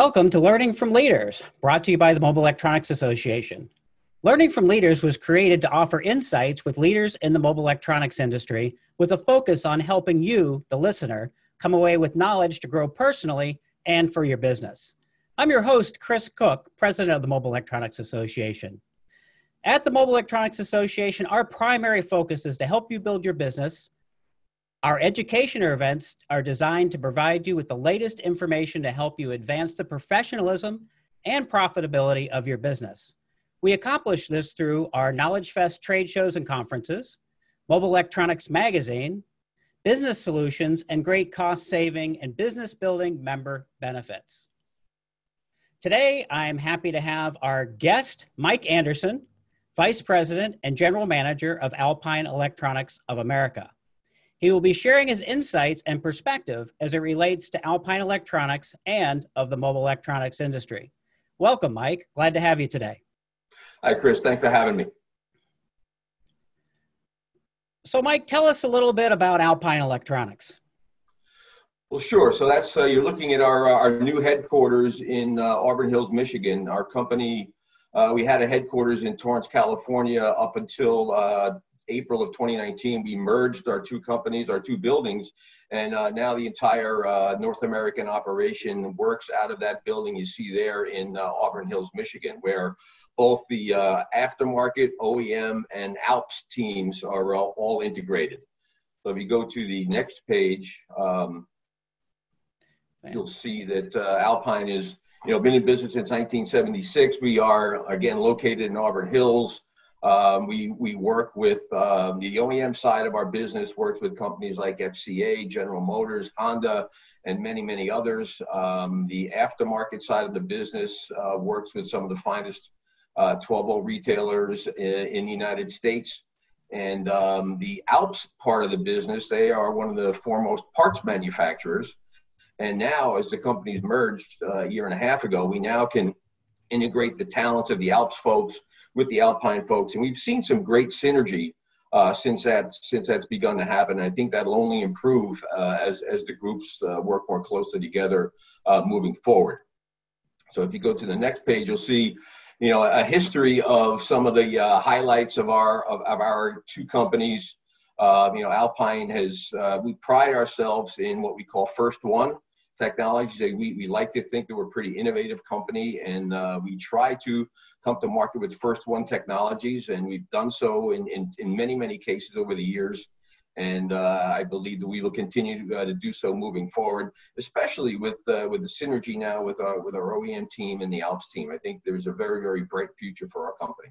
Welcome to Learning from Leaders, brought to you by the Mobile Electronics Association. Learning from Leaders was created to offer insights with leaders in the mobile electronics industry with a focus on helping you, the listener, come away with knowledge to grow personally and for your business. I'm your host, Chris Cook, president of the Mobile Electronics Association. At the Mobile Electronics Association, our primary focus is to help you build your business our education events are designed to provide you with the latest information to help you advance the professionalism and profitability of your business. We accomplish this through our Knowledge Fest trade shows and conferences, Mobile Electronics Magazine, business solutions, and great cost saving and business building member benefits. Today, I'm happy to have our guest, Mike Anderson, Vice President and General Manager of Alpine Electronics of America. He will be sharing his insights and perspective as it relates to Alpine Electronics and of the mobile electronics industry. Welcome, Mike. Glad to have you today. Hi, Chris. Thanks for having me. So, Mike, tell us a little bit about Alpine Electronics. Well, sure. So that's uh, you're looking at our uh, our new headquarters in uh, Auburn Hills, Michigan. Our company uh, we had a headquarters in Torrance, California, up until uh, April of 2019, we merged our two companies, our two buildings, and uh, now the entire uh, North American operation works out of that building you see there in uh, Auburn Hills, Michigan, where both the uh, aftermarket, OEM, and Alps teams are all integrated. So if you go to the next page, um, you'll see that uh, Alpine is, you know, been in business since 1976. We are again located in Auburn Hills. Um, we, we work with um, the OEM side of our business, works with companies like FCA, General Motors, Honda, and many, many others. Um, the aftermarket side of the business uh, works with some of the finest uh, 12 retailers in, in, the United States. And um, the Alps part of the business, they are one of the foremost parts manufacturers. And now, as the companies merged uh, a year and a half ago, we now can integrate the talents of the Alps folks with the Alpine folks, and we've seen some great synergy uh, since that since that's begun to happen. I think that'll only improve uh, as as the groups uh, work more closely together uh, moving forward. So if you go to the next page, you'll see, you know, a history of some of the uh, highlights of our of, of our two companies. Uh, you know, Alpine has we pride ourselves in what we call first one technologies. We, we like to think that we're a pretty innovative company and uh, we try to come to market with first one technologies and we've done so in, in, in many, many cases over the years. And uh, I believe that we will continue to, uh, to do so moving forward, especially with uh, with the synergy now with our with our OEM team and the Alps team. I think there's a very very bright future for our company.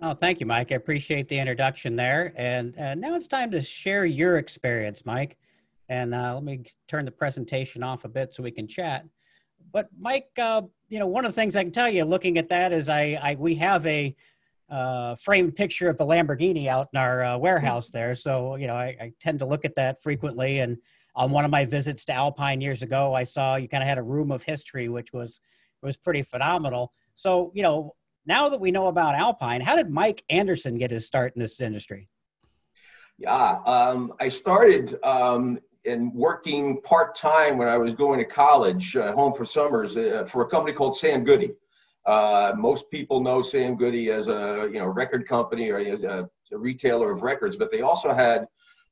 Oh, thank you, Mike. I appreciate the introduction there. And uh, now it's time to share your experience, Mike. And uh, let me turn the presentation off a bit so we can chat. But Mike, uh, you know, one of the things I can tell you looking at that is I, I we have a uh, framed picture of the Lamborghini out in our uh, warehouse there. So, you know, I, I, tend to look at that frequently. And on one of my visits to Alpine years ago, I saw you kind of had a room of history, which was was pretty phenomenal. So, you know, now that we know about Alpine, how did Mike Anderson get his start in this industry? Yeah, um, I started um, and working part time when I was going to college, uh, home for summers, uh, for a company called Sam Goody. Uh, most people know Sam Goody as a you know record company or a, a, retailer of records, but they also had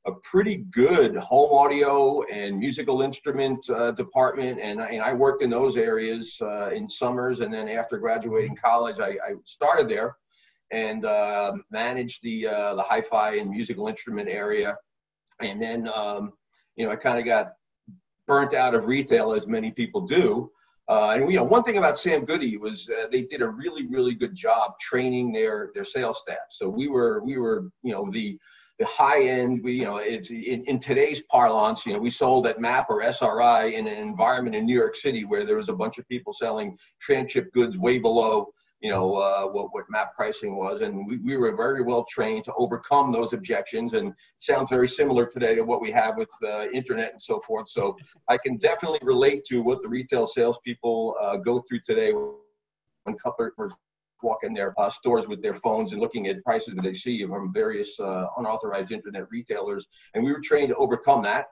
a pretty good home audio and musical instrument uh, department, and, and I worked in those areas uh, in summers, and then after graduating college, I, I started there and uh, managed the the hi-fi and musical instrument area, and then. Um, you know, I kind of got burnt out of retail as many people do. Uh, and you know, one thing about Sam Goody was uh, they did a really, really good job training their their sales staff. So we were we were you know the the high end. We you know it's in, in today's parlance. You know, we sold at MAP or SRI in an environment in New York City where there was a bunch of people selling tranship goods way below you know uh, what what map pricing was, and we, we were very well trained to overcome those objections. And sounds very similar today to what we have with the internet and so forth. So I can definitely relate to what the retail salespeople uh, go through today when customers walk in their uh, stores with their phones and looking at prices that they see from various uh, unauthorized internet retailers. And we were trained to overcome that,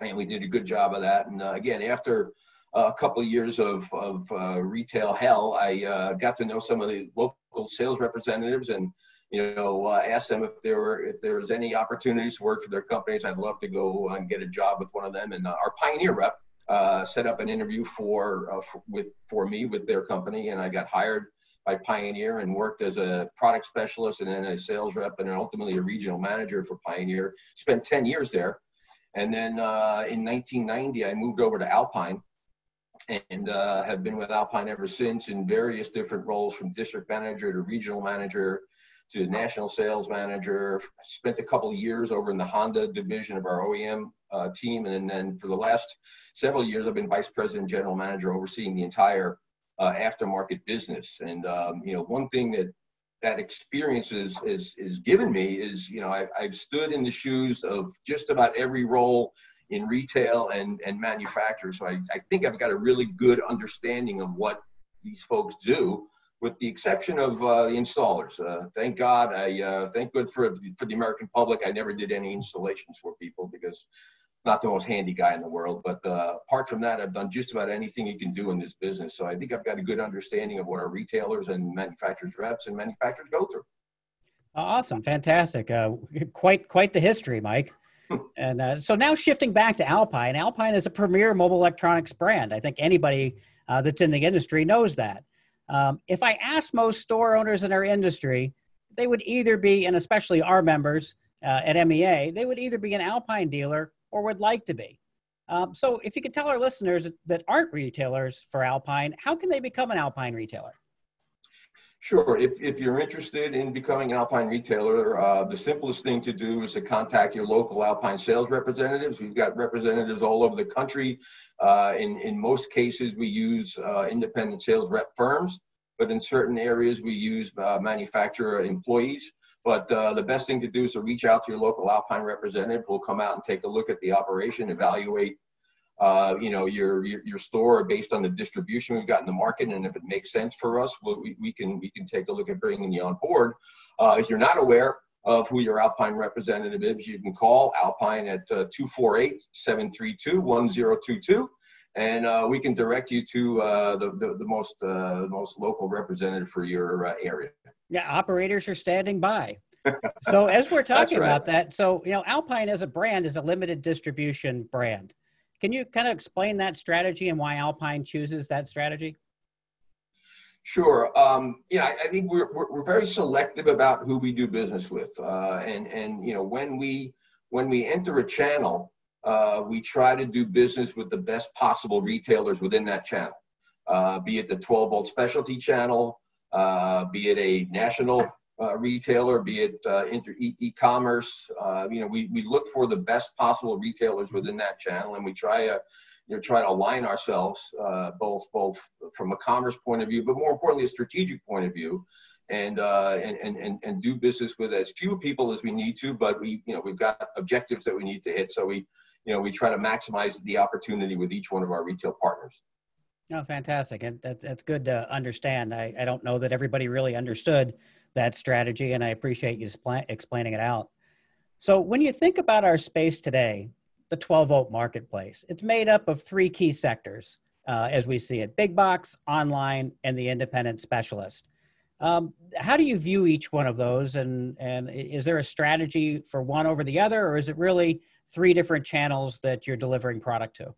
and we did a good job of that. And uh, again, after a couple years of, of uh, retail hell, I uh, got to know some of the local sales representatives and you know uh, asked them if there were if there was any opportunities to work for their companies. I'd love to go and get a job with one of them. And uh, our Pioneer rep uh, set up an interview for, uh, for with for me with their company, and I got hired by Pioneer and worked as a product specialist and then a sales rep and then ultimately a regional manager for Pioneer. Spent 10 years there. And then in 1990, I moved over to Alpine and uh, have been with Alpine ever since in various different roles from district manager to regional manager to national sales manager. Spent a couple years over in the Honda division of our OEM uh, team. And then for the last several years, I've been vice president, general manager, overseeing the entire uh, aftermarket business. And um, you know, one thing that that experience is is, is given me is you know I, I've stood in the shoes of just about every role in retail and and manufacturer. So I, I think I've got a really good understanding of what these folks do, with the exception of uh, the installers. Uh, thank God, I uh, thank good for for the American public. I never did any installations for people because not the most handy guy in the world, but uh, apart from that, I've done just about anything you can do in this business. So I think I've got a good understanding of what our retailers and manufacturers reps and manufacturers go through. Awesome, fantastic! Uh, quite quite the history, Mike. And uh, so now shifting back to Alpine, Alpine is a premier mobile electronics brand. I think anybody uh, that's in the industry knows that. Um, if I ask most store owners in our industry, they would either be, and especially our members uh, at MEA, they would either be an Alpine dealer or would like to be. Um, so, if you could tell our listeners that aren't retailers for Alpine, how can they become an Alpine retailer? Sure. If, if you're interested in becoming an Alpine retailer, uh, the simplest thing to do is to contact your local Alpine sales representatives. We've got representatives all over the country. Uh, in, in most cases, we use uh, independent sales rep firms, but in certain areas, we use uh, manufacturer employees. But uh, the best thing to do is to reach out to your local Alpine representative who will come out and take a look at the operation, evaluate, uh, you know, your, your, your store based on the distribution we've got in the market, and if it makes sense for us, we'll, we, we can we can take a look at bringing you on board. Uh, if you're not aware of who your Alpine representative is, you can call Alpine at 248-732-1022 uh, and uh, we can direct you to uh, the, the, the most uh, most local representative for your uh, area. Yeah, operators are standing by. so as we're talking right. about that, so you know, Alpine as a brand is a limited distribution brand. Can you kind of explain that strategy and why Alpine chooses that strategy? Sure. Um, yeah, I, I think we're, we're, we're very selective about who we do business with, uh, and and you know when we when we enter a channel, uh, we try to do business with the best possible retailers within that channel, uh, be it the 12 volt specialty channel, uh, be it a national uh, retailer, be it uh, inter- e- commerce uh, you know, we, we look for the best possible retailers within that channel, and we try to, you know, try to align ourselves both both from a commerce point of view, but more importantly, a strategic point of view, and, uh, and, and, and do business with as few people as we need to, but we, you know, we've got objectives that we need to hit. So we, you know, we try to maximize the opportunity with each one of our retail partners. Oh, fantastic. And that, that's good to understand. I, I don't know that everybody really understood that strategy, and I appreciate you spl- explaining it out. So, when you think about our space today, the 12 volt marketplace, it's made up of three key sectors uh, as we see it big box, online, and the independent specialist. Um, how do you view each one of those? And, and is there a strategy for one over the other, or is it really three different channels that you're delivering product to?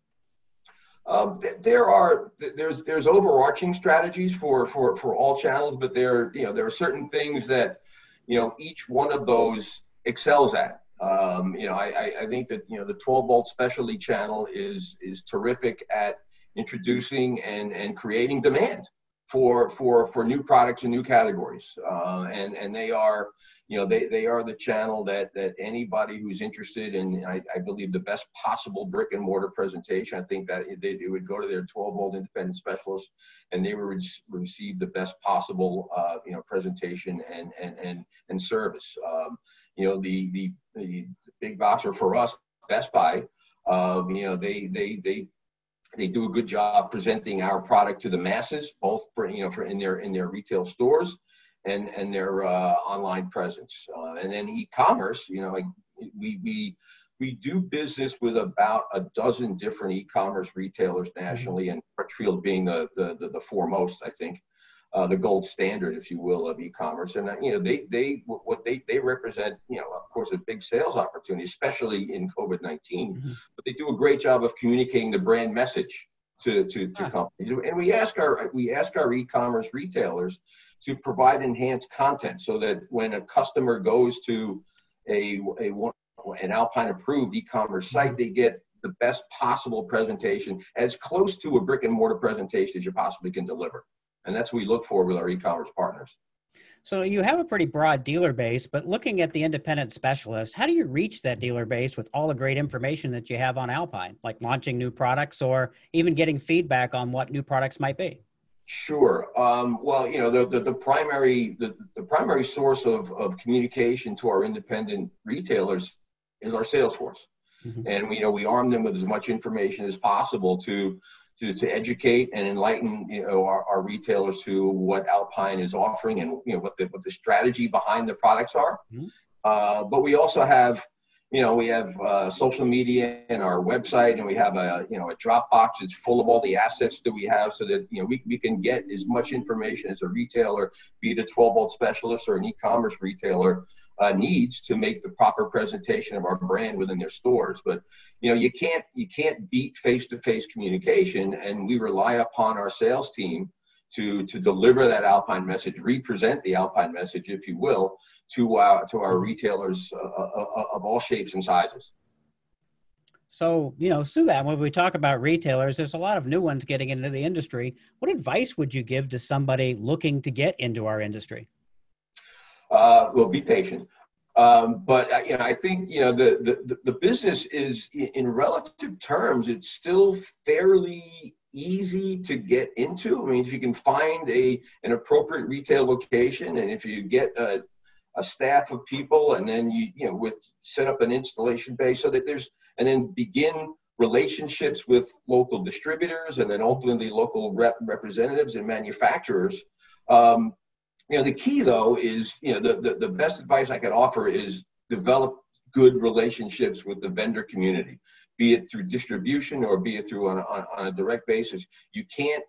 Um, there are there's there's overarching strategies for for for all channels, but there you know there are certain things that you know each one of those excels at. Um, you know, I, I think that you know the 12 volt specialty channel is is terrific at introducing and and creating demand for for for new products and new categories, uh, and and they are you know they, they are the channel that that anybody who's interested in I, I believe the best possible brick and mortar presentation i think that they would go to their 12 volt independent specialist and they would receive the best possible uh, you know presentation and and and, and service. Um, you know the, the the big boxer for us best buy um, you know they they they they do a good job presenting our product to the masses both for you know for in their in their retail stores and and their uh, online presence. Uh, and then e-commerce, you know, like we we we do business with about a dozen different e-commerce retailers nationally, and Crutchfield being the, the, the, the foremost, I think, uh, the gold standard, if you will, of e-commerce. And you know, they they what they they represent, you know, of course, a big sales opportunity, especially in COVID 19 mm-hmm. But they do a great job of communicating the brand message to to, to companies. And we ask our we ask our e-commerce retailers to provide enhanced content so that when a customer goes to a, a an Alpine approved e-commerce site, mm-hmm. they get the best possible presentation, as close to a brick and mortar presentation as you possibly can deliver. And that's what we look for with our e-commerce partners. So you have a pretty broad dealer base, but looking at the independent specialist, how do you reach that dealer base with all the great information that you have on Alpine, like launching new products or even getting feedback on what new products might be? Sure. Um, well, you know, the, the, the, primary the, the primary source of, of communication to our independent retailers is our sales force. Mm-hmm. And we you know we arm them with as much information as possible to to, to educate and enlighten you know our, our retailers to what Alpine is offering and you know what the what the strategy behind the products are. Mm-hmm. Uh, but we also have you know we have uh, social media and our website and we have a you know a Dropbox that's full of all the assets that we have so that you know we, we can get as much information as a retailer be it a 12 volt specialist or an e-commerce retailer uh, needs to make the proper presentation of our brand within their stores. But you know, you can't you can't beat face-to-face communication, and we rely upon our sales team to to deliver that Alpine message, represent the Alpine message, if you will, to our to our retailers uh, uh, uh of all shapes and sizes. So, you know, through that, when we talk about retailers, there's a lot of new ones getting into the industry. What advice would you give to somebody looking to get into our industry? Uh, well, be patient. Um, but uh, you know, I think you know the, the the business is in relative terms, it's still fairly easy to get into. I mean, if you can find a an appropriate retail location, and if you get a, a staff of people, and then you you know with set up an installation base, so that there's and then begin relationships with local distributors, and then ultimately local rep representatives and manufacturers. Um, you know, the key though is, you know, the, the, the best advice I could offer is develop good relationships with the vendor community, be it through distribution or be it through on, on, on a direct basis. You can't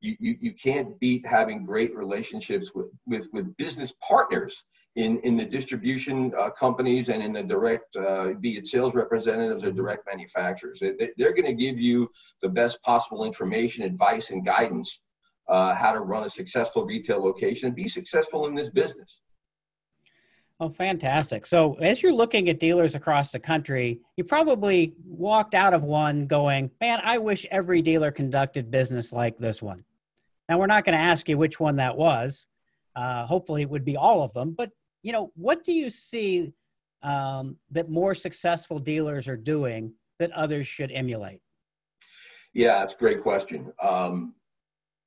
you, you, you can't beat having great relationships with, with, with business partners in, in the distribution uh, companies and in the direct, uh, be it sales representatives or direct manufacturers. They, they're going to give you the best possible information, advice, and guidance uh, how to run a successful retail location and be successful in this business. Oh, fantastic. So, as you're looking at dealers across the country, you probably walked out of one going, Man, I wish every dealer conducted business like this one. Now, we're not going to ask you which one that was. Uh, hopefully, it would be all of them. But, you know, what do you see um, that more successful dealers are doing that others should emulate? Yeah, that's a great question. Um,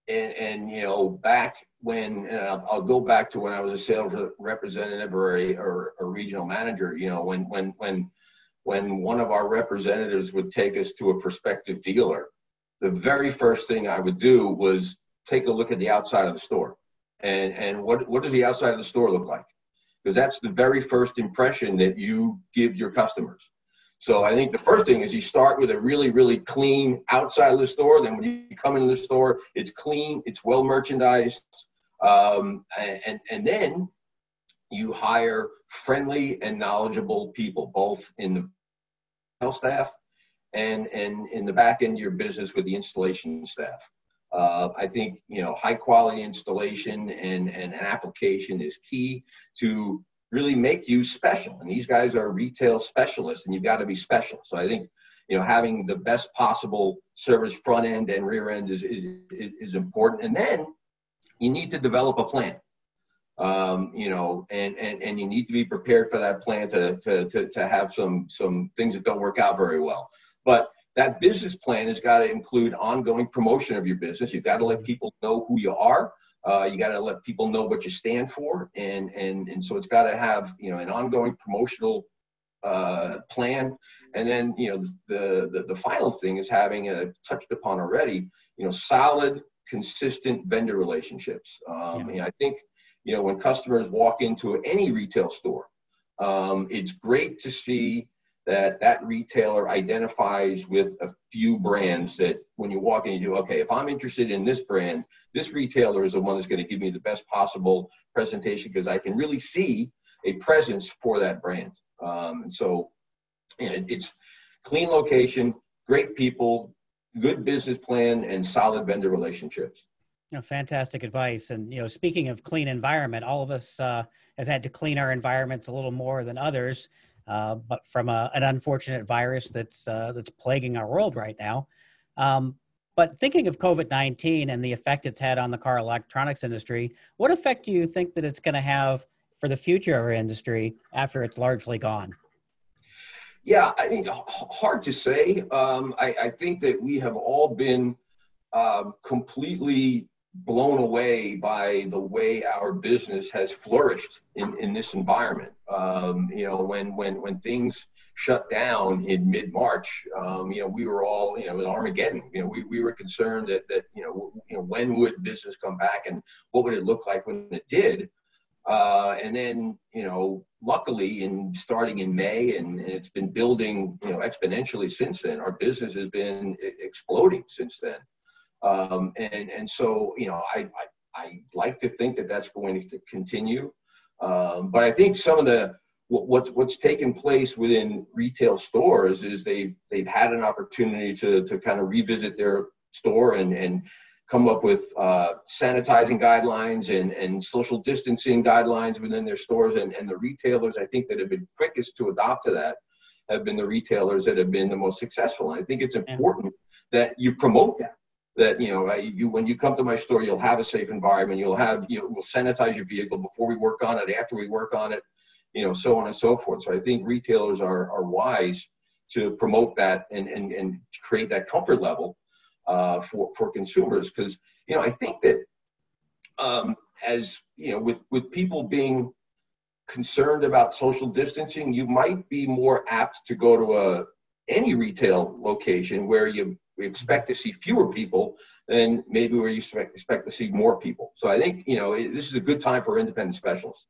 and and you know back when I'll, I'll, go back to when I was a sales representative or a or a regional manager. You know when when when when one of our representatives would take us to a prospective dealer, the very first thing I would do was take a look at the outside of the store, and and what what does the outside of the store look like? Because that's the very first impression that you give your customers. So I think the first thing is you start with a really, really clean outside of the store. Then when you come into the store, it's clean, it's well merchandised, um, and and then you hire friendly and knowledgeable people, both in the staff and and in the back end of your business with the installation staff. Uh, I think you know high quality installation and, and an application is key to really make you special. And these guys are retail specialists, and you've got to be special. So I think you know having the best possible service front end and rear end is is is important. And then you need to develop a plan. Um, you know, and, and and you need to be prepared for that plan to, to to to have some some things that don't work out very well. But that business plan has got to include ongoing promotion of your business. You've got to let people know who you are. Uh, you got to let people know what you stand for, and and and so it's got to have you know an ongoing promotional uh, plan. And then you know the, the the final thing is having a touched upon already. You know, solid, consistent vendor relationships. Um, yeah. I think you know when customers walk into any retail store, um, it's great to see that that retailer identifies with a few brands that when you walk in you do okay if i'm interested in this brand this retailer is the one that's going to give me the best possible presentation because i can really see a presence for that brand. Um, and so you know, it's clean location great people good business plan and solid vendor relationships. You know, fantastic advice. And you know speaking of clean environment all of us uh, have had to clean our environments a little more than others uh, but from a, an unfortunate virus that's uh, that's plaguing our world right now. Um, but thinking of COVID nineteen and the effect it's had on the car electronics industry, what effect do you think that it's going to have for the future of our industry after it's largely gone? Yeah, I mean, hard to say. Um, I, I, think that we have all been um, completely blown away by the way our business has flourished in, in this environment. Um, you know, when when when things shut down in mid March, um, you know, we were all you know, was Armageddon. You know, we, we were concerned that that you know, you know, when would business come back and what would it look like when it did. Uh, and then, you know, luckily, in starting in May, and, and, it's been building, you know, exponentially since then. Our business has been exploding since then. Um, and and so you know I, I, I like to think that that's going to continue, um, but I think some of the what, what's what's taken place within retail stores is they've they've had an opportunity to to kind of revisit their store and and come up with uh, sanitizing guidelines and, and social distancing guidelines within their stores. And, and the retailers I think that have been quickest to adopt to that have been the retailers that have been the most successful. And I think it's important that you promote that that you know you when you come to my store you'll have a safe environment. You'll have you will sanitize your vehicle before we work on it after we work on it you know so on and so forth. So i think retailers are are wise to promote that and and, and create that comfort level uh, for for consumers. Because you know i think that um, as you know with with people being concerned about social distancing you might be more apt to go to a any retail location where you we expect to see fewer people than maybe where you expect, expect to see more people. So I think, you know, it, this is a good time for independent specialists.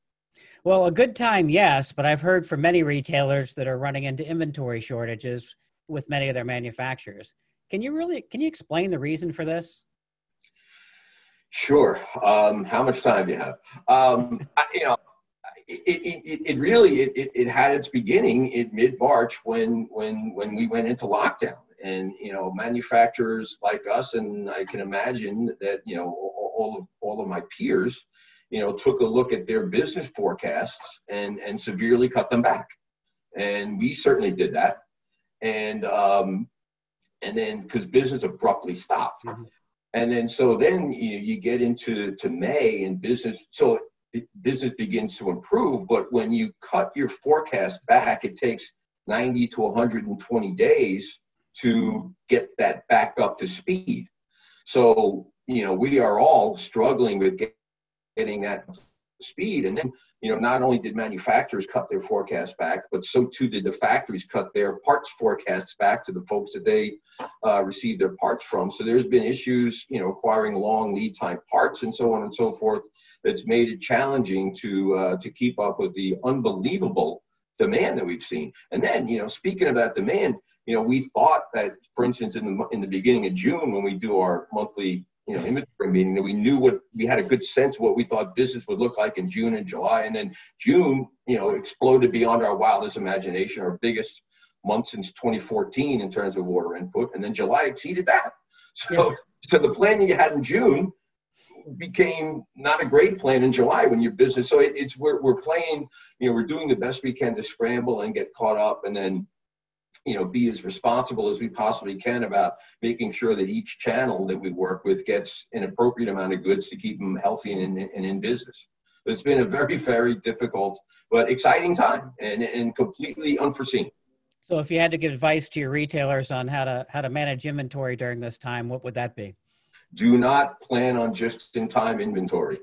Well, a good time, yes, but I've heard from many retailers that are running into inventory shortages with many of their manufacturers. Can you really can you explain the reason for this? Sure. Um, how much time do you have? Um, I, you know, it, it, it really it, it, had its beginning in mid March when when when we went into lockdown and you know manufacturers like us and i can imagine that you know all of all of my peers you know took a look at their business forecasts and and severely cut them back. And we certainly did that. And um and then because business abruptly stopped. Mm-hmm. and then so then you, you get into to may and business so business begins to improve. But when you cut your forecast back it takes 90 to 120 days to get that back up to speed. So, you know, we are all struggling with getting that speed. And then, you know, not only did manufacturers cut their forecasts back, but so too did the factories cut their parts forecasts back to the folks that they uh, their parts from. So there's been issues, you know, acquiring long lead time parts and so on and so forth. That's made it challenging to uh, to keep up with the unbelievable demand that we've seen. And then, you know, speaking of that demand, you know, we thought that, for instance, in the in the beginning of June, when we do our monthly you know inventory meeting, that we knew what we had a good sense of what we thought business would look like in June and July, and then June, you know, exploded beyond our wildest imagination, our biggest month since 2014 in terms of order input, and then July exceeded that. So, yeah. so the plan that you had in June became not a great plan in July when your business. So it, it's we're we're playing, you know, we're doing the best we can to scramble and get caught up, and then you know be as responsible as we possibly can about making sure that each channel that we work with gets an appropriate amount of goods to keep them healthy and in, and in business. It's been a very very difficult but exciting time and, and completely unforeseen. So if you had to give advice to your retailers on how to how to manage inventory during this time what would that be? Do not plan on just in time inventory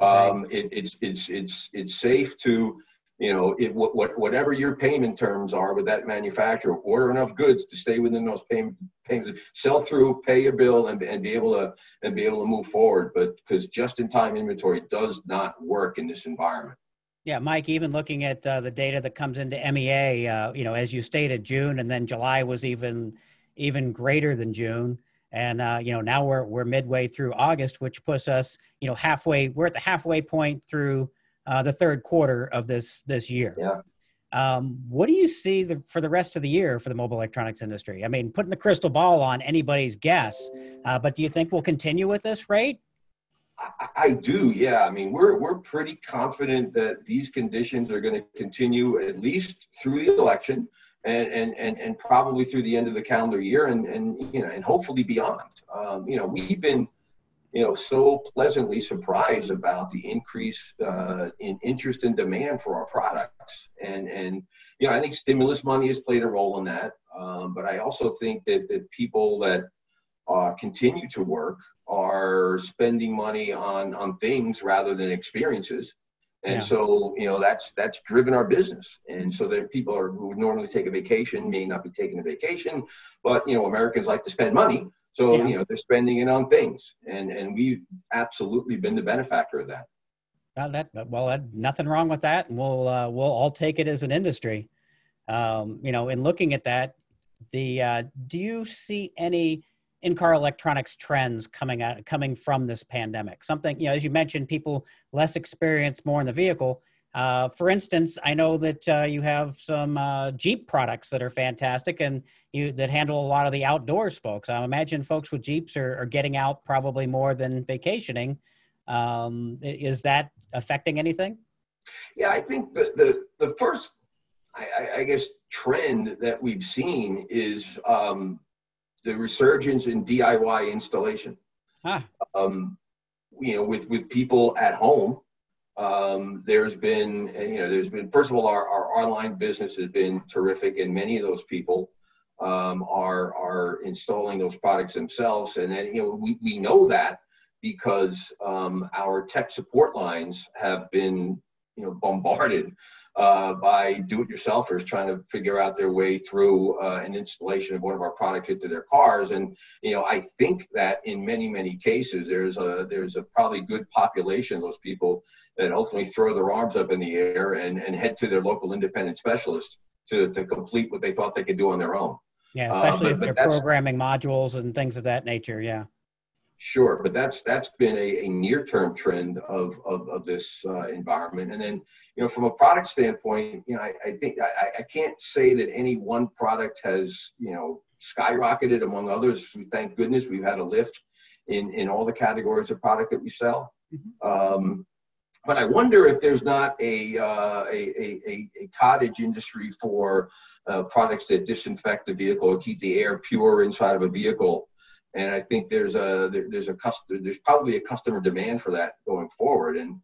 um, it, it's it's it's it's safe to you know, it, what, what, whatever your payment terms are with that manufacturer, order enough goods to stay within those payment payments, sell through, pay your bill, and, and be able to and be able to move forward. But because just-in-time inventory does not work in this environment. Yeah, Mike. Even looking at uh, the data that comes into MEA, uh, you know, as you stated, June, and then July was even even greater than June, and uh, you know now we're we're midway through August, which puts us, you know, halfway. We're at the halfway point through uh, the third quarter of this this year. Yeah. Um, what do you see the, for the rest of the year for the mobile electronics industry? I mean, putting the crystal ball on anybody's guess, uh, but do you think we'll continue with this rate? I, I do, yeah. I mean, we're we're pretty confident that these conditions are going to continue at least through the election, and and and and probably through the end of the calendar year, and and you know, and hopefully beyond. Um, you know, we've been you know, so pleasantly surprised about the increase uh, in interest and demand for our products. And, and, you know, I think stimulus money has played a role in that. Um, but I also think that, that people that uh, continue to work are spending money on, on things rather than experiences. And yeah. so, you know, that's that's driven our business. And so that people are who would normally take a vacation may not be taking a vacation, but you know, Americans like to spend money. So yeah. you know they're spending it on things, and and we've absolutely been the benefactor of that. Well, that well, nothing wrong with that, and we'll uh, we'll all take it as an industry. Um, you know, in looking at that, the uh, do you see any in-car electronics trends coming out coming from this pandemic? Something you know, as you mentioned, people less experience more in the vehicle. Uh, for instance, I know that uh, you have some uh, Jeep products that are fantastic and you that handle a lot of the outdoors folks. I imagine folks with Jeeps are, are getting out probably more than vacationing. Um, is that affecting anything? Yeah, I think the the, the first, I, I, guess, trend that we've seen is um, the resurgence in DIY installation. Ah. Um, you know, with with people at home um, there's been, you know, there's been, first of all, our, our online business has been terrific, and many of those people um, are are installing those products themselves. And then, you know, we, we know that because um, our tech support lines have been, you know, bombarded uh, by do-it-yourselfers trying to figure out their way through uh, an installation of one of our products into their cars. And you know, I think that in many many cases, there's a there's a probably good population of those people that ultimately throw their arms up in the air and, and head to their local independent specialist to, to complete what they thought they could do on their own. Yeah, uh, especially uh, but, if they're programming modules and things of that nature. Yeah. Sure, but that's that's been a, a near-term trend of of, of this uh, environment. And then, you know, from a product standpoint, you know, I, I think I, I can't say that any one product has, you know, skyrocketed among others. Thank goodness we've had a lift in in all the categories of product that we sell. Mm-hmm. Um, but I wonder if there's not a, uh, a, a, a, cottage industry for uh, products that disinfect the vehicle or keep the air pure inside of a vehicle. And I think there's a there, there's a customer there's probably a customer demand for that going forward. And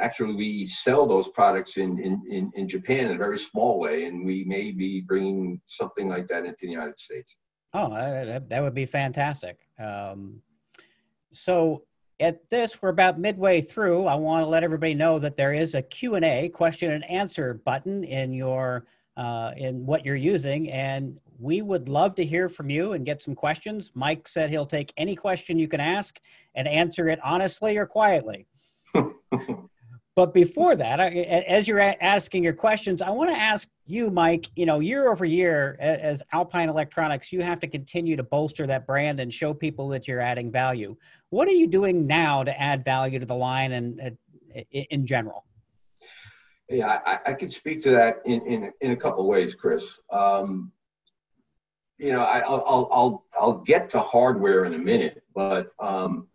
actually, we sell those products in, in, in, in Japan in a very small way, and we may be bringing something like that into the United States. Oh, that, that would be fantastic. Um, so at this we're about midway through i want to let everybody know that there is a q&a question and answer button in your uh, in what you're using and we would love to hear from you and get some questions mike said he'll take any question you can ask and answer it honestly or quietly But before that, as you're asking your questions, I want to ask you, Mike. You know, year over year, as Alpine Electronics, you have to continue to bolster that brand and show people that you're adding value. What are you doing now to add value to the line and in general? Yeah, I, I could speak to that in, in, in a couple of ways, Chris. Um, you know, I, will I'll, I'll, I'll get to hardware in a minute, but, um,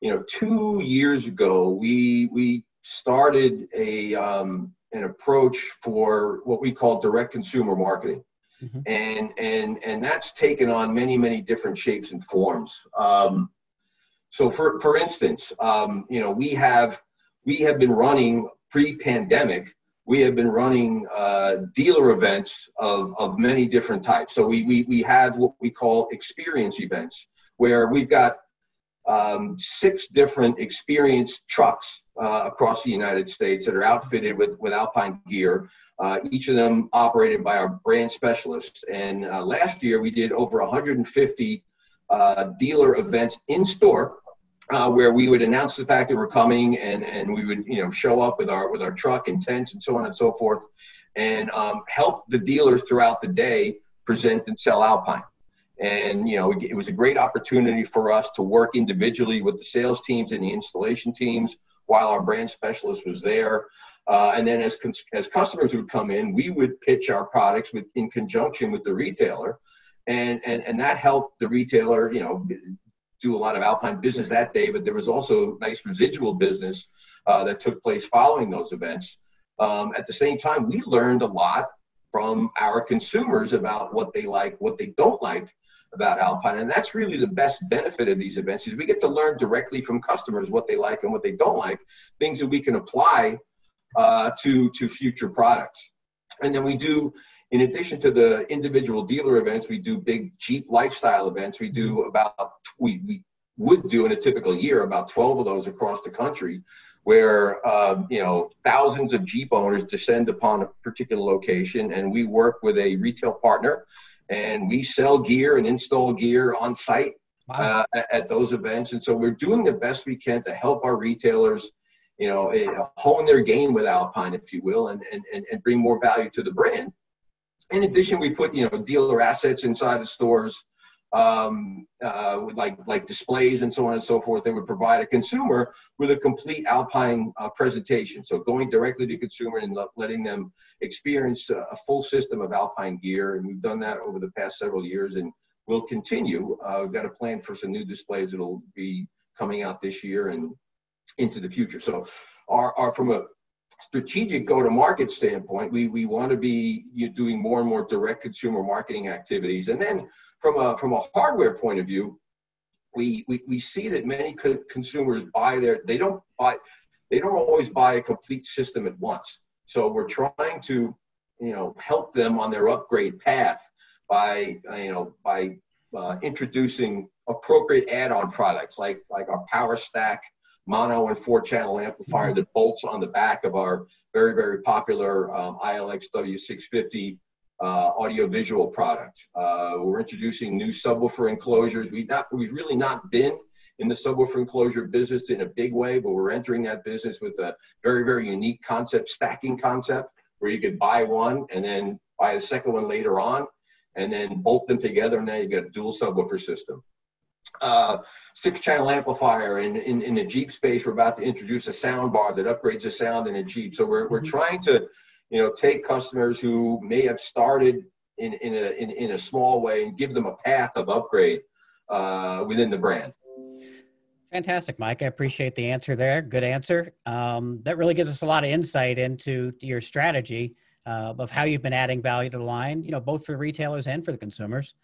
you know, two years ago, we, we started a um, an approach for what we call direct consumer marketing, mm-hmm. and and and that's taken on many many different shapes and forms. Um, so for for instance, um, you know we have we have been running pre-pandemic. We have been running uh, dealer events of, of many different types. So we, we, we have what we call experience events, where we've got um, six different experience trucks uh, across the United States that are outfitted with, with Alpine gear. Uh, each of them operated by our brand specialists. And uh, last year we did over 150 uh, dealer events in store uh, where we would announce the fact that we're coming and, and we would you know show up with our with our truck and tents and so on and so forth and um, help the dealers throughout the day present and sell alpine. And you know it, was a great opportunity for us to work individually with the sales teams and the installation teams while our brand specialist was there. Uh, and then as, as customers would come in we would pitch our products with, in conjunction with the retailer and, and and that helped the retailer you know do a lot of alpine business that day, but there was also nice residual business uh, that took place following those events. Um, at the same time, we learned a lot from our consumers about what they like, what they don't like about Alpine, and that's really the best benefit of these events is we get to learn directly from customers what they like and what they don't like, things that we can apply uh, to to future products. And then we do in addition to the individual dealer events, we do big Jeep lifestyle events. We do about, we, we would do in a typical year about 12 of those across the country where uh, you know thousands of Jeep owners descend upon a particular location, and we work with a retail partner, and we sell gear and install gear on site wow. uh, at, those events. And so we're doing the best we can to help our retailers, you know, eh, hone their game with Alpine, if you will, and and and bring more value to the brand. In addition, we put you know dealer assets inside the stores, um, uh, with like like displays and so on and so forth. They would provide a consumer with a complete Alpine uh, presentation. So going directly to consumer and letting them experience a, full system of Alpine gear, and we've done that over the past several years, and we'll continue. Uh, we've got a plan for some new displays that'll be coming out this year and into the future. So, our, our from a strategic go-to-market standpoint, we, we want to be doing more and more direct consumer marketing activities. And then from a, from a hardware point of view, we, we, we see that many co- consumers buy their, they don't buy, they don't always buy a complete system at once. So we're trying to, you know, help them on their upgrade path by, you know, by uh, introducing appropriate add-on products like, like our power stack, mono and four channel amplifier that bolts on the back of our very, very popular um, ILX W650 uh, audio visual product. Uh, we're introducing new subwoofer enclosures. We've not, we've really not been in the subwoofer enclosure business in a big way, but we're entering that business with a very, very unique concept, stacking concept, where you could buy one and then buy a second one later on, and then bolt them together, and now you've got a dual subwoofer system uh, six channel amplifier in, in, in the Jeep space. We're about to introduce a sound bar that upgrades the sound in a Jeep. So we're, we're mm-hmm. trying to, you know, take customers who may have started in, in, a, in, in a small way and give them a path of upgrade uh, within the brand. Fantastic, Mike. I appreciate the answer there. Good answer. Um, that really gives us a lot of insight into your strategy uh, of how you've been adding value to the line, you know, both for the retailers and for the consumers.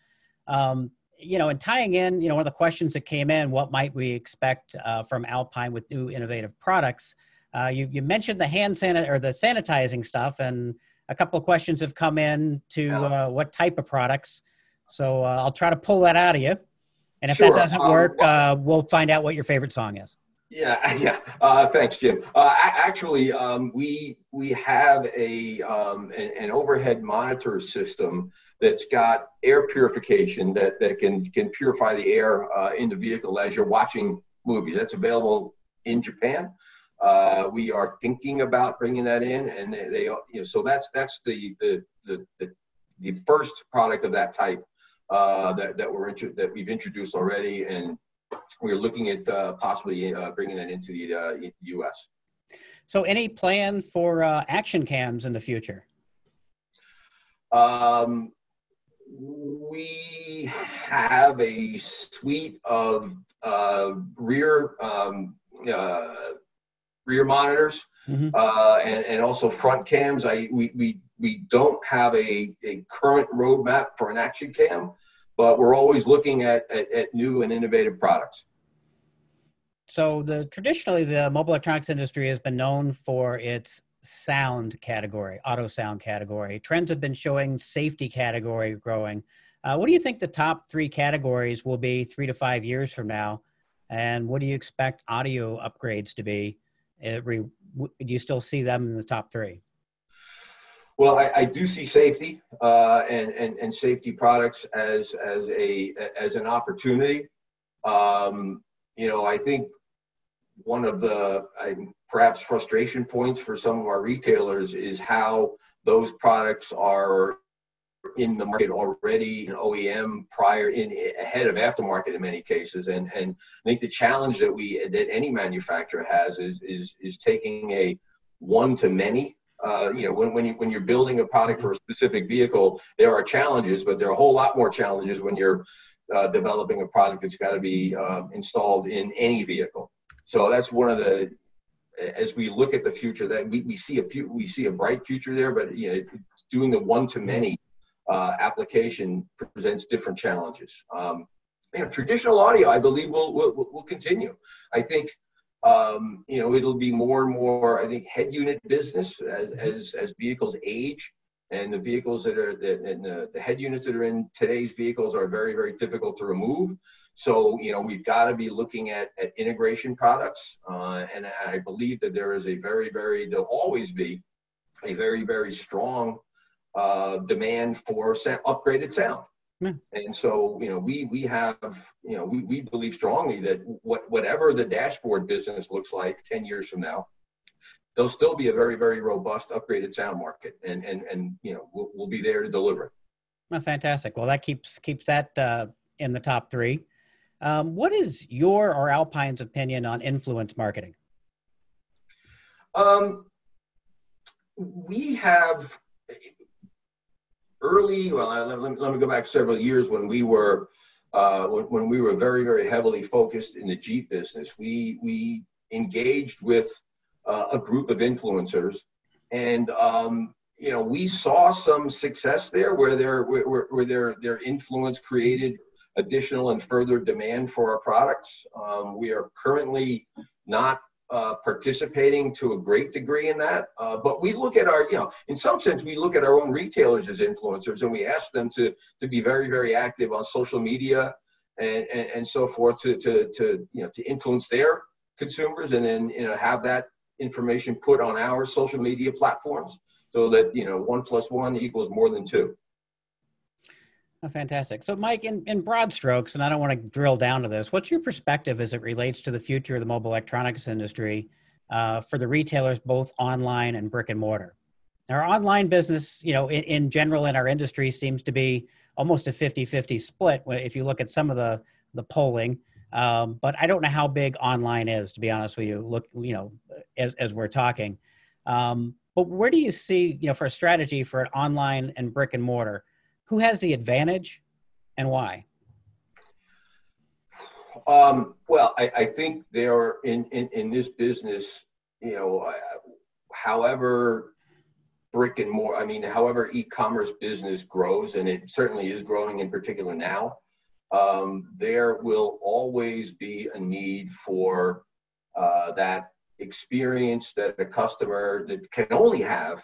Um, you know, and tying in, you know, one of the questions that came in, what might we expect uh, from Alpine with new innovative products? Uh, you, you mentioned the hand sanit or the sanitizing stuff, and a couple of questions have come in to uh, what type of products. So uh, I'll try to pull that out of you. And if sure. that doesn't um, work, uh, we'll find out what your favorite song is. Yeah, yeah. Uh, thanks, Jim. Uh, actually, um, we we have a um, an, an, overhead monitor system that's got air purification that, that can, can purify the air uh, in the vehicle as you're watching movies. That's available in Japan. Uh, we are thinking about bringing that in, and they, they, you know, so that's that's the the the, the, the first product of that type uh, that that we're that we've introduced already, and we're looking at uh, possibly uh, bringing that into the U.S. Uh, so, any plan for action cams in the future? Um, we have a suite of uh, rear um, uh, rear monitors mm-hmm. uh, and, and also front cams. I we we, we don't have a, a current roadmap for an action cam, but we're always looking at, at, at new and innovative products. So the traditionally the mobile electronics industry has been known for its sound category, auto sound category. Trends have been showing safety category growing. Uh, what do you think the top three categories will be three to five years from now? And what do you expect audio upgrades to be? do you still see them in the top three? Well, I, I do see safety uh, and, and, and safety products as, as, a, as an opportunity. Um, you know, I think one of the perhaps frustration points for some of our retailers is how those products are in the market already in OEM prior in ahead of aftermarket in many cases. And and I think the challenge that we that any manufacturer has is is is taking a one to many uh, you know when when you when you're building a product for a specific vehicle there are challenges but there are a whole lot more challenges when you're uh, developing a product that's got to be uh, installed in any vehicle so that's one of the as we look at the future that we, we see a few we see a bright future there but you know doing the one to many uh, application presents different challenges. Um, you know, traditional audio, I believe, will will, will continue. I think um, you know it'll be more and more. I think head unit business as as as vehicles age, and the vehicles that are and the, the head units that are in today's vehicles are very very difficult to remove. So you know we've got to be looking at at integration products, uh, and I believe that there is a very very there'll always be a very very strong uh, demand for sa- upgraded sound. Yeah. And so, you know, we we have, you know, we, we believe strongly that what whatever the dashboard business looks like 10 years from now, there'll still be a very, very robust upgraded sound market. And and and you know, we'll, we'll be there to deliver it. Well, fantastic. Well, that keeps keeps that uh, in the top three. Um, what is your or Alpine's opinion on influence marketing? Um, we have early, well, let, let, let me go back several years when we were uh, when, when, we were very, very heavily focused in the Jeep business, we we engaged with uh, a group of influencers, and um, you know we saw some success there, where their where, where their their influence created additional and further demand for our products. Um, we are currently not uh, participating to a great degree in that. Uh, but we look at our, you know, in some sense, we look at our own retailers as influencers and we ask them to, to be very, very active on social media and, and, and so forth to, to, to, you know, to influence their consumers and then, you know, have that information put on our social media platforms so that, you know, one plus one equals more than two. Oh, fantastic. So, Mike, in, in broad strokes, and I don't want to drill down to this, what's your perspective as it relates to the future of the mobile electronics industry uh, for the retailers, both online and brick and mortar? Our online business, you know, in, in general in our industry seems to be almost a 50 50 split if you look at some of the, the polling. Um, but I don't know how big online is, to be honest with you, look, you know, as, as we're talking. Um, but where do you see, you know, for a strategy for an online and brick and mortar? Who has the advantage and why? Um, well, I, I, think there in, in, in this business, you know, uh, however brick and mortar, I mean, however e-commerce business grows, and it certainly is growing in particular now, um, there will always be a need for uh, that experience that a customer that can only have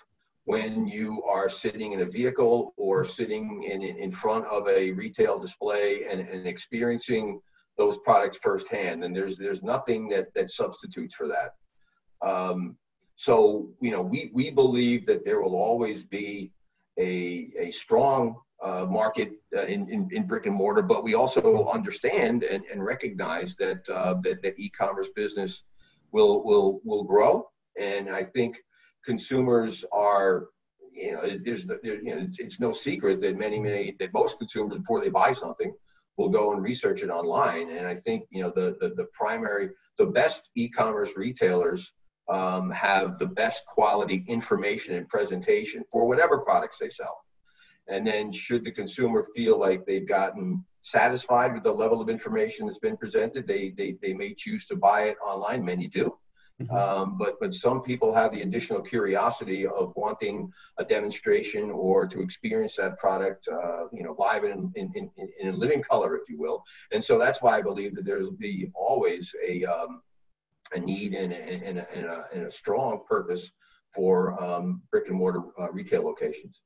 when you are sitting in a vehicle or sitting in, in front of a retail display and, and experiencing those products firsthand. And there's there's nothing that that substitutes for that. Um, so you know we we believe that there will always be a a strong uh, market uh, in, in, in brick and mortar, but we also understand and, and recognize that uh, that that e-commerce business will will will grow. And I think consumers are you know there's there, you know it's, it's, no secret that many many that most consumers before they buy something will go and research it online. And i think you know the the, the primary the best e-commerce retailers um, have the best quality information and presentation for whatever products they sell. And then should the consumer feel like they've gotten satisfied with the level of information that's been presented they they, they may choose to buy it online. Many do Mm-hmm. Um, but but some people have the additional curiosity of wanting a demonstration or to experience that product, uh, you know, live in, in, in, in, a living color, if you will. And so that's why I believe that there will be always a um, a need and, and, and, a, and a strong purpose for um, brick and mortar uh, retail locations.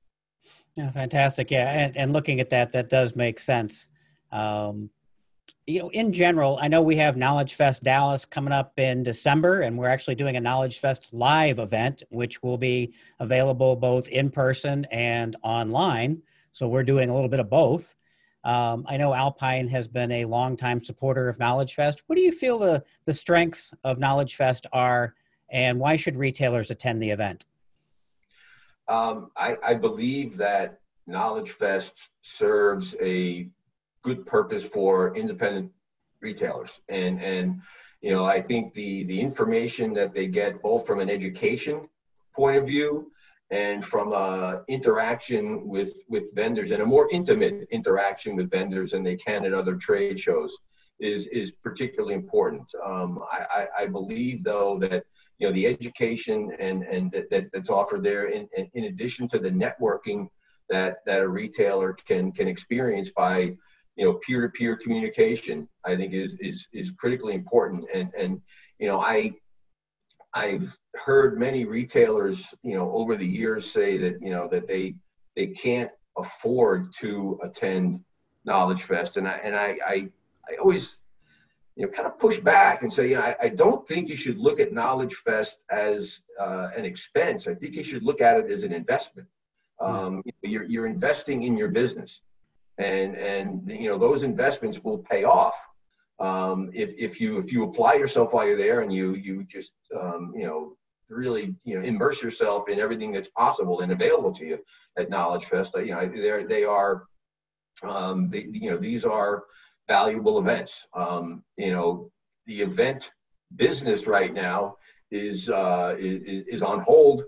Yeah, fantastic. Yeah, and, and looking at that, that does make sense. Um, you know, in general, I know we have Knowledge Fest Dallas coming up in December, and we're actually doing a Knowledge Fest live event, which will be available both in person and online. So we're doing a little bit of both. Um, I know Alpine has been a longtime supporter of Knowledge Fest. What do you feel the, the strengths of Knowledge Fest are, and why should retailers attend the event? Um, I, I, believe that Knowledge Fest serves a good purpose for independent retailers, and and you know I think the the information that they get both from an education point of view and from a interaction with with vendors and a more intimate interaction with vendors than they can at other trade shows is is particularly important. Um, I, I, believe though that you know the education and and that, that's offered there in, in addition to the networking that that a retailer can can experience by you know peer to peer communication I think is is is critically important and and you know I I've heard many retailers, you know, over the years say that, you know, that they they can't afford to attend Knowledge Fest, and I and I I, I always, you know, kind of push back and say, you know, I, I don't think you should look at Knowledge Fest as uh, an expense. I think you should look at it as an investment. Hmm. Um, you're you're investing in your business, and and you know those investments will pay off um, if, if you if you apply yourself while you're there and you you just um, you know really you know immerse yourself in everything that's possible and available to you at Knowledge Fest, you know they they are um, they, you know these are valuable events. Um, you know the event business right now is uh, is, is on hold.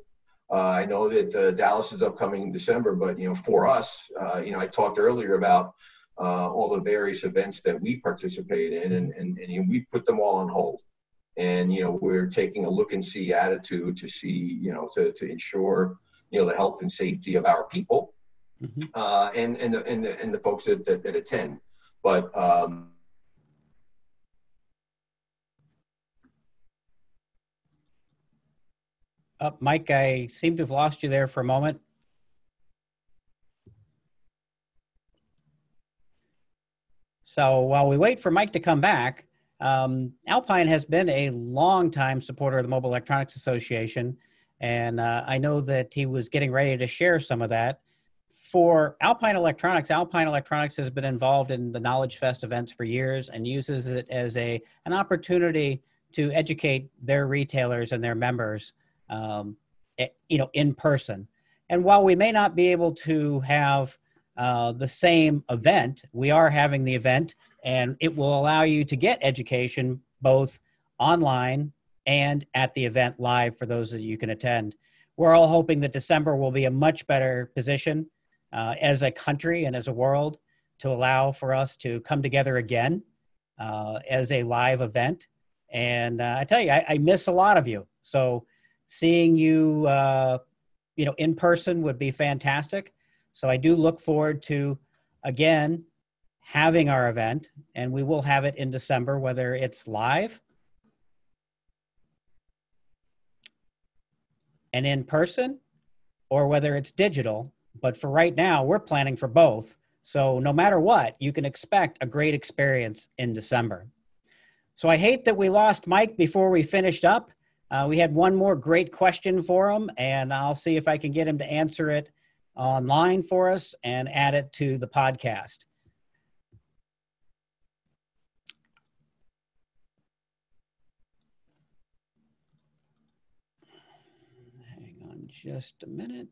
Uh, I know that uh, Dallas is upcoming in December, but you know for us, uh, you know I talked earlier about uh, all the various events that we participate in, and, and, and you know, we put them all on hold. And you know, we're taking a look and see attitude to see, you know, to, to ensure you know the health and safety of our people, mm-hmm. uh, and and the, and the and the folks that that, that attend. But um, uh, Mike, I seem to have lost you there for a moment. So while we wait for Mike to come back, um, Alpine has been a long-time supporter of the Mobile Electronics Association, and uh, I know that he was getting ready to share some of that. For Alpine Electronics, Alpine Electronics has been involved in the Knowledge Fest events for years and uses it as a an opportunity to educate their retailers and their members, um, you know, in person. And while we may not be able to have uh, the same event. We are having the event, and it will allow you to get education both online and at the event live for those that you can attend. We're all hoping that December will be a much better position uh, as a country and as a world to allow for us to come together again uh, as a live event. And uh, I tell you, I, I, miss a lot of you. So seeing you, uh, you know, in person would be fantastic. So I do look forward to, again, having our event, and we will have it in December, whether it's live and in person or whether it's digital. But for right now, we're planning for both. So no matter what, you can expect a great experience in December. So I hate that we lost Mike before we finished up. Uh, we had one more great question for him, and I'll see if I can get him to answer it online for us and add it to the podcast. Hang on just a minute.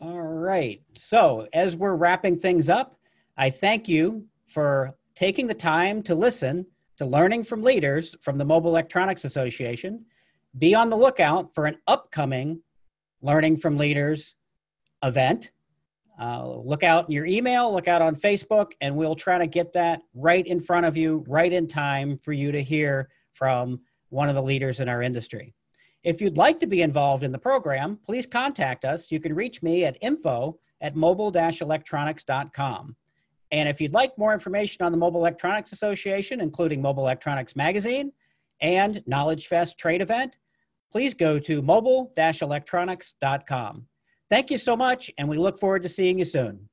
All right. So, as we're wrapping things up, I thank you for taking the time to listen to Learning from Leaders from the Mobile Electronics Association be on the lookout for an upcoming Learning from Leaders event. Uh, look out in your email, look out on Facebook, and we'll try to get that right in front of you, right in time for you to hear from one of the leaders in our industry. If you'd like to be involved in the program, please contact us. You can reach me at info at mobile-electronics.com. And if you'd like more information on the Mobile Electronics Association, including Mobile Electronics Magazine and Knowledge Fest trade event, please go to mobile-electronics.com. Thank you so much, and we look forward to seeing you soon.